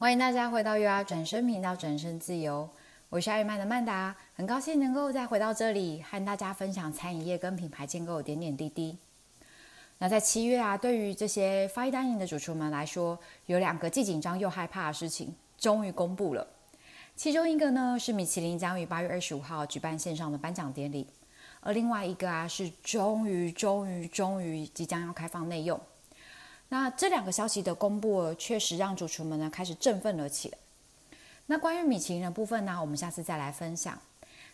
欢迎大家回到 U R 转身频道，转身自由。我是爱曼的曼达，很高兴能够再回到这里，和大家分享餐饮业跟品牌建构的点点滴滴。那在七月啊，对于这些 fine dining 的主厨们来说，有两个既紧张又害怕的事情，终于公布了。其中一个呢，是米其林将于八月二十五号举办线上的颁奖典礼，而另外一个啊，是终于、终于、终于即将要开放内用。那这两个消息的公布，确实让主厨们呢开始振奋了起来。那关于米其林的部分呢，我们下次再来分享。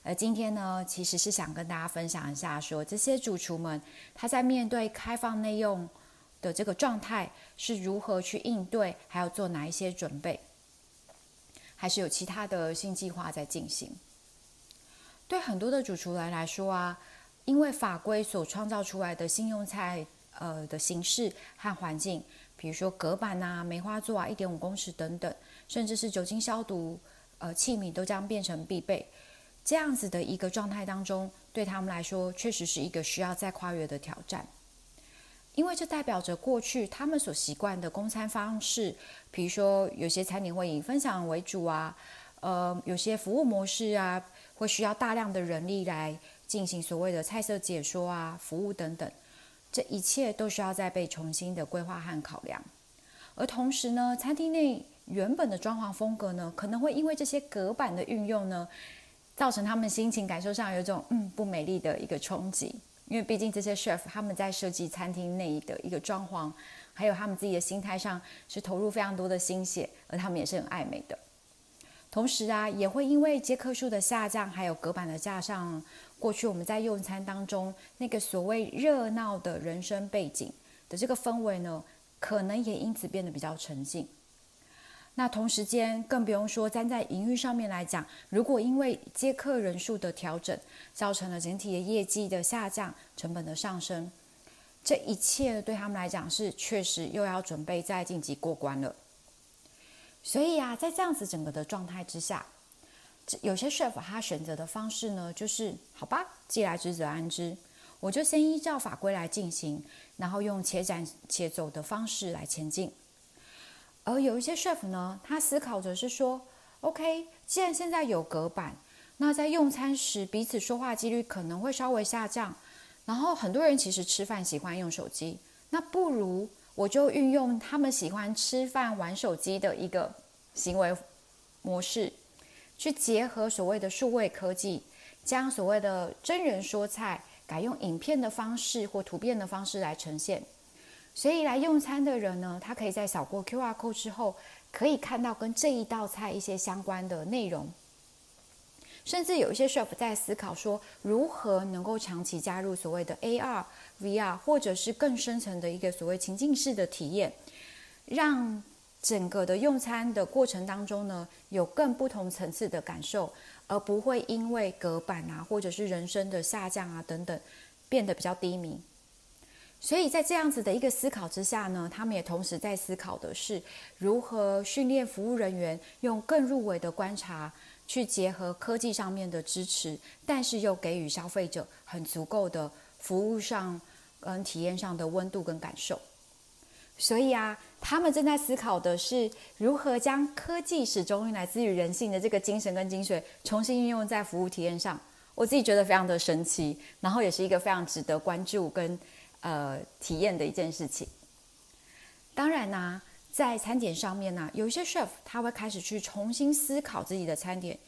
而今天呢，其实是想跟大家分享一下说，这些主厨们他在面对开放内用的这个状态是如何去应对，还有做哪一些准备，还是有其他的新计划在进行。对很多的主厨人来说啊，因为法规所创造出来的信用菜。呃的形式和环境，比如说隔板啊、梅花座啊、一点五公尺等等，甚至是酒精消毒呃器皿都将变成必备。这样子的一个状态当中，对他们来说确实是一个需要再跨越的挑战，因为这代表着过去他们所习惯的供餐方式，比如说有些餐厅会以分享为主啊，呃，有些服务模式啊，会需要大量的人力来进行所谓的菜色解说啊、服务等等。这一切都需要再被重新的规划和考量，而同时呢，餐厅内原本的装潢风格呢，可能会因为这些隔板的运用呢，造成他们心情感受上有一种嗯不美丽的一个冲击。因为毕竟这些 chef 他们在设计餐厅内的一个装潢，还有他们自己的心态上是投入非常多的心血，而他们也是很爱美的。同时啊，也会因为接客数的下降，还有隔板的架上。过去我们在用餐当中，那个所谓热闹的人生背景的这个氛围呢，可能也因此变得比较沉静。那同时间，更不用说站在营运上面来讲，如果因为接客人数的调整，造成了整体的业绩的下降、成本的上升，这一切对他们来讲是确实又要准备再晋级过关了。所以啊，在这样子整个的状态之下。有些 chef 他选择的方式呢，就是好吧，既来之则安之，我就先依照法规来进行，然后用且战且走的方式来前进。而有一些 chef 呢，他思考着是说，OK，既然现在有隔板，那在用餐时彼此说话几率可能会稍微下降，然后很多人其实吃饭喜欢用手机，那不如我就运用他们喜欢吃饭玩手机的一个行为模式。去结合所谓的数位科技，将所谓的真人说菜改用影片的方式或图片的方式来呈现，所以来用餐的人呢，他可以在扫过 QR code 之后，可以看到跟这一道菜一些相关的内容。甚至有一些 chef 在思考说，如何能够长期加入所谓的 AR、VR，或者是更深层的一个所谓情境式的体验，让。整个的用餐的过程当中呢，有更不同层次的感受，而不会因为隔板啊，或者是人声的下降啊等等，变得比较低迷。所以在这样子的一个思考之下呢，他们也同时在思考的是如何训练服务人员用更入微的观察，去结合科技上面的支持，但是又给予消费者很足够的服务上跟体验上的温度跟感受。所以啊，他们正在思考的是如何将科技始终来自于人性的这个精神跟精髓重新运用在服务体验上。我自己觉得非常的神奇，然后也是一个非常值得关注跟呃体验的一件事情。当然呢、在餐点上面呢、有一些 chef 他会开始去重新思考自己的餐点，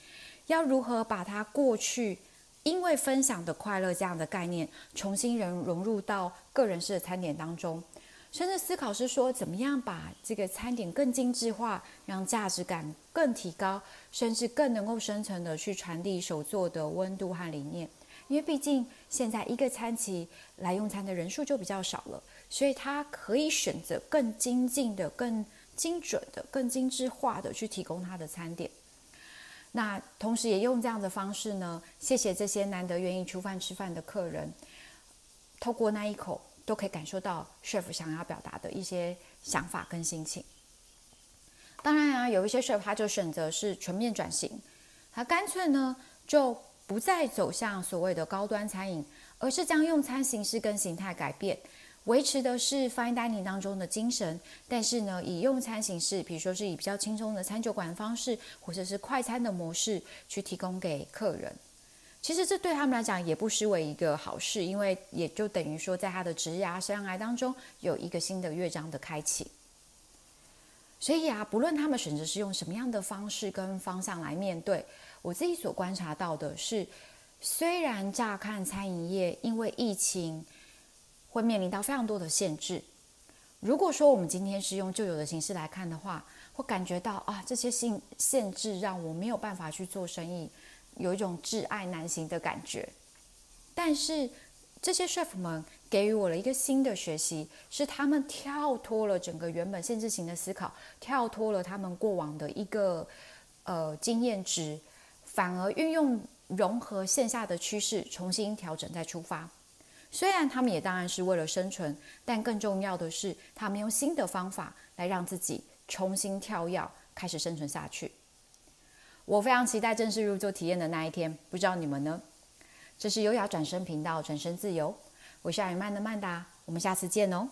要如何把他过去因为分享的快乐这样的概念重新融融入到个人式的餐点当中。甚至思考是说，怎么样把这个餐点更精致化，让价值感更提高，甚至更能够深层的去传递手作的温度和理念。因为毕竟现在一个餐期来用餐的人数就比较少了，所以他可以选择更精进的、更精准的、更精致化的去提供他的餐点。那同时也用这样的方式呢，谢谢这些难得愿意出饭吃饭的客人，透过那一口。都可以感受到 chef 想要表达的一些想法跟心情。当然啊，有一些 chef 他就选择是全面转型，他干脆呢就不再走向所谓的高端餐饮，而是将用餐形式跟形态改变，维持的是 fine dining 当中的精神，但是呢，以用餐形式，比如说是以比较轻松的餐酒馆方式，或者是快餐的模式去提供给客人。其实这对他们来讲也不失为一个好事，因为也就等于说，在他的职涯生涯当中有一个新的乐章的开启。所以啊，不论他们选择是用什么样的方式跟方向来面对，我自己所观察到的是，虽然乍看餐饮业因为疫情，会面临到非常多的限制。如果说我们今天是用旧有的形式来看的话，会感觉到啊，这些限限制让我没有办法去做生意，有一种挚爱难行的感觉。但是这些 chef 们给予我了一个新的学习，是他们跳脱了整个原本限制型的思考，跳脱了他们过往的一个呃经验值，反而运用融合线下的趋势，重新调整再出发。虽然他们也当然是为了生存，但更重要的是，他们用新的方法来让自己重新跳跃，开始生存下去。我非常期待正式入座体验的那一天，不知道你们呢？这是优雅转身频道，转身自由，我是艾曼的曼达，我们下次见哦。